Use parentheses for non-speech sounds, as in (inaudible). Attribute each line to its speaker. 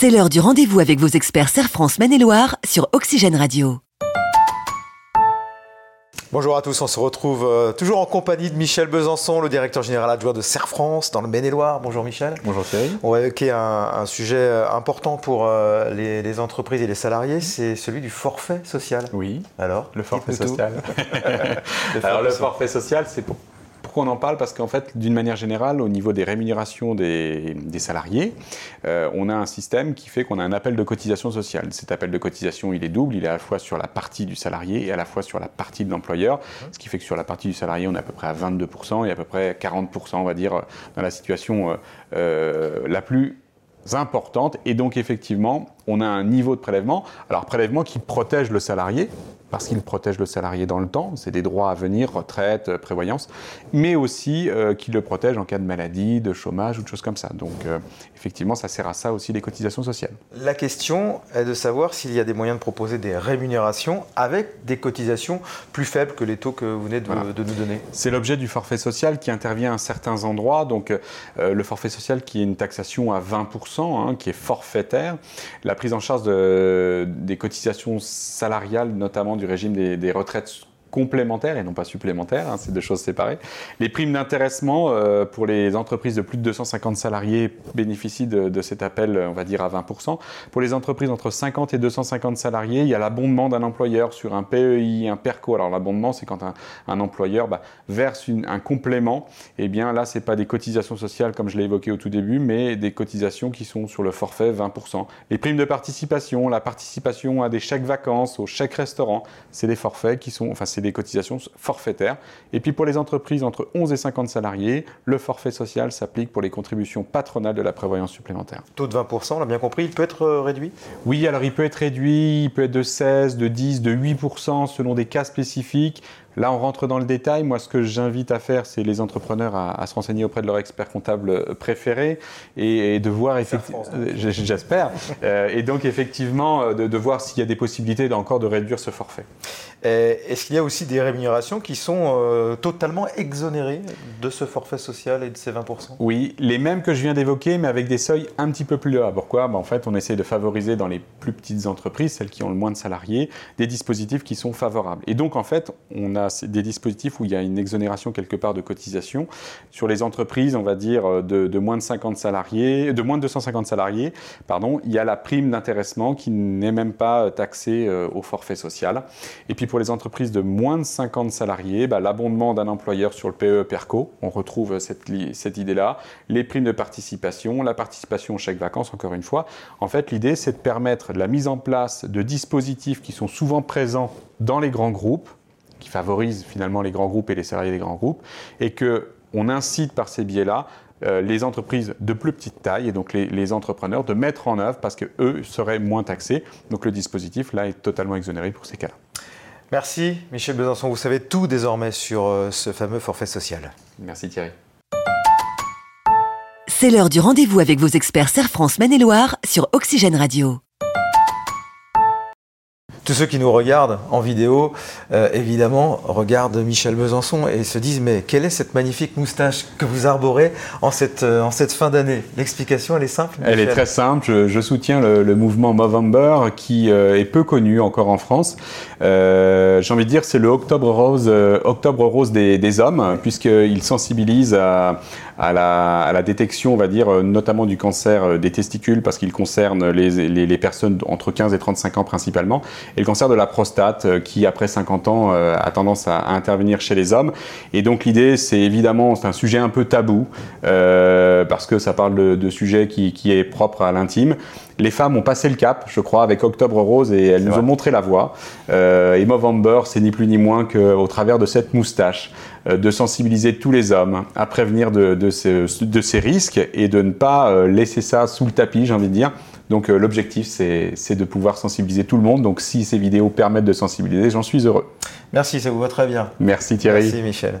Speaker 1: C'est l'heure du rendez-vous avec vos experts Serre France Maine-et-Loire sur Oxygène Radio.
Speaker 2: Bonjour à tous, on se retrouve euh, toujours en compagnie de Michel Besançon, le directeur général adjoint de Serre France dans le Maine-et-Loire. Bonjour Michel.
Speaker 3: Bonjour Thierry.
Speaker 2: On va évoquer un, sujet euh, important pour euh, les, entreprises et les salariés, c'est celui du forfait social.
Speaker 3: Oui.
Speaker 2: Alors
Speaker 3: Le forfait social. (laughs) (laughs) Alors le forfait social, c'est pour pourquoi on en parle? Parce qu'en fait, d'une manière générale, au niveau des rémunérations des, salariés, euh, on a un système qui fait qu'on a un appel de cotisation sociale. Cet appel de cotisation, il est double. Il est à la fois sur la partie du salarié et à la fois sur la partie de l'employeur. Ce qui fait que sur la partie du salarié, on est à peu près à 22% et à peu près 40%, on va dire, dans la situation euh, euh, la plus importante. Et donc, effectivement, on a un niveau de prélèvement. Alors, prélèvement qui protège le salarié, parce qu'il protège le salarié dans le temps, c'est des droits à venir, retraite, euh, prévoyance, mais aussi euh, qui le protège en cas de maladie, de chômage ou de choses comme ça. Donc euh, effectivement, ça sert à ça aussi les cotisations sociales.
Speaker 2: La question est de savoir s'il y a des moyens de proposer des rémunérations avec des cotisations plus faibles que les taux que vous venez de, nous donner.
Speaker 3: C'est l'objet du forfait social qui intervient à certains endroits. Donc le forfait social qui est une taxation à 20%, hein, qui est forfaitaire, la prise en charge de, des cotisations salariales, notamment du régime des retraites complémentaires et non pas supplémentaires, hein, c'est deux choses séparées. Les primes d'intéressement euh, pour les entreprises de plus de 250 salariés bénéficient de, cet appel, on va dire, à 20%. Pour les entreprises entre 50 et 250 salariés, il y a l'abondement d'un employeur sur un PEI, un PERCO. Alors l'abondement, c'est quand un, employeur bah, verse un complément. Eh bien là, c'est pas des cotisations sociales comme je l'ai évoqué au tout début, mais des cotisations qui sont sur le forfait 20%. Les primes de participation, la participation à des chèques vacances, aux chèques restaurants, c'est des forfaits qui sont, enfin c'est des cotisations forfaitaires. Et puis pour les entreprises entre 11 et 50 salariés, le forfait social s'applique pour les contributions patronales de la prévoyance supplémentaire.
Speaker 2: Taux de 20%, on l'a bien compris, il peut être euh, réduit?
Speaker 3: Oui, alors il peut être réduit, il peut être de 16, de 10, de 8% selon des cas spécifiques. Là, on rentre dans le détail. Moi, ce que j'invite à faire, c'est les entrepreneurs à, se renseigner auprès de leur expert comptable euh, préféré et, de voir effectivement, euh, (laughs) j'espère, euh, et donc effectivement de, voir s'il y a des possibilités encore de réduire ce forfait.
Speaker 2: Est-ce qu'il y a aussi des rémunérations qui sont totalement exonérées de ce forfait social et de ces 20%
Speaker 3: Oui, les mêmes que je viens d'évoquer, mais avec des seuils un petit peu plus bas. Pourquoi? Ben, En fait, on essaie de favoriser dans les plus petites entreprises, celles qui ont le moins de salariés, des dispositifs qui sont favorables. Et donc, en fait, on a des dispositifs où il y a une exonération quelque part de cotisation. Sur les entreprises, on va dire, euh, de, moins de 50 salariés, moins de 250 salariés, il y a la prime d'intéressement qui n'est même pas euh, taxée euh, au forfait social. Et puis pour les entreprises de moins de 50 salariés, bah, l'abondement d'un employeur sur le PE PERCO, on retrouve cette, cette idée-là, les primes de participation, la participation au chèque vacances, encore une fois. En fait, l'idée, c'est de permettre la mise en place de dispositifs qui sont souvent présents dans les grands groupes, qui favorise finalement les grands groupes et les salariés des grands groupes, et que on incite par ces biais-là euh, les entreprises de plus petite taille et donc les, entrepreneurs de mettre en œuvre parce qu'eux seraient moins taxés. Donc le dispositif là est totalement exonéré pour ces cas-là.
Speaker 2: Merci Michel Besançon, vous savez tout désormais sur euh, ce fameux forfait social.
Speaker 3: Merci Thierry.
Speaker 1: C'est l'heure du rendez-vous avec vos experts Serre France Maine-et-Loire sur Oxygène Radio
Speaker 2: tous ceux qui nous regardent en vidéo, euh, évidemment, regardent Michel Besançon et se disent mais quelle est cette magnifique moustache que vous arborez en cette, euh, en cette fin d'année? L'explication, elle est simple
Speaker 3: Elle est très simple. Je, soutiens le, mouvement Movember qui euh, est peu connu encore en France. J'ai envie de dire c'est le Octobre Rose, Octobre Rose des, des hommes, puisqu'il sensibilise à, à la, à la, détection, on va dire, notamment du cancer des testicules, parce qu'il concerne les, les, les, personnes entre 15 et 35 ans principalement, et le cancer de la prostate, euh, qui après 50 ans a tendance à, intervenir chez les hommes. Et donc l'idée, c'est évidemment, c'est un sujet un peu tabou, euh, parce que ça parle de, de sujet qui, qui est propre à l'intime les femmes ont passé le cap, je crois, avec Octobre Rose et elles nous ont montré la voie. Euh, et Movember, c'est ni plus ni moins qu'au travers de cette moustache, euh, de sensibiliser tous les hommes à prévenir de, de, ces, risques et de ne pas euh, laisser ça sous le tapis, j'ai envie de dire. Donc euh, l'objectif, c'est de pouvoir sensibiliser tout le monde. Donc si ces vidéos permettent de sensibiliser, j'en suis heureux.
Speaker 2: Merci, ça vous va très bien.
Speaker 3: Merci Thierry.
Speaker 2: Merci Michel.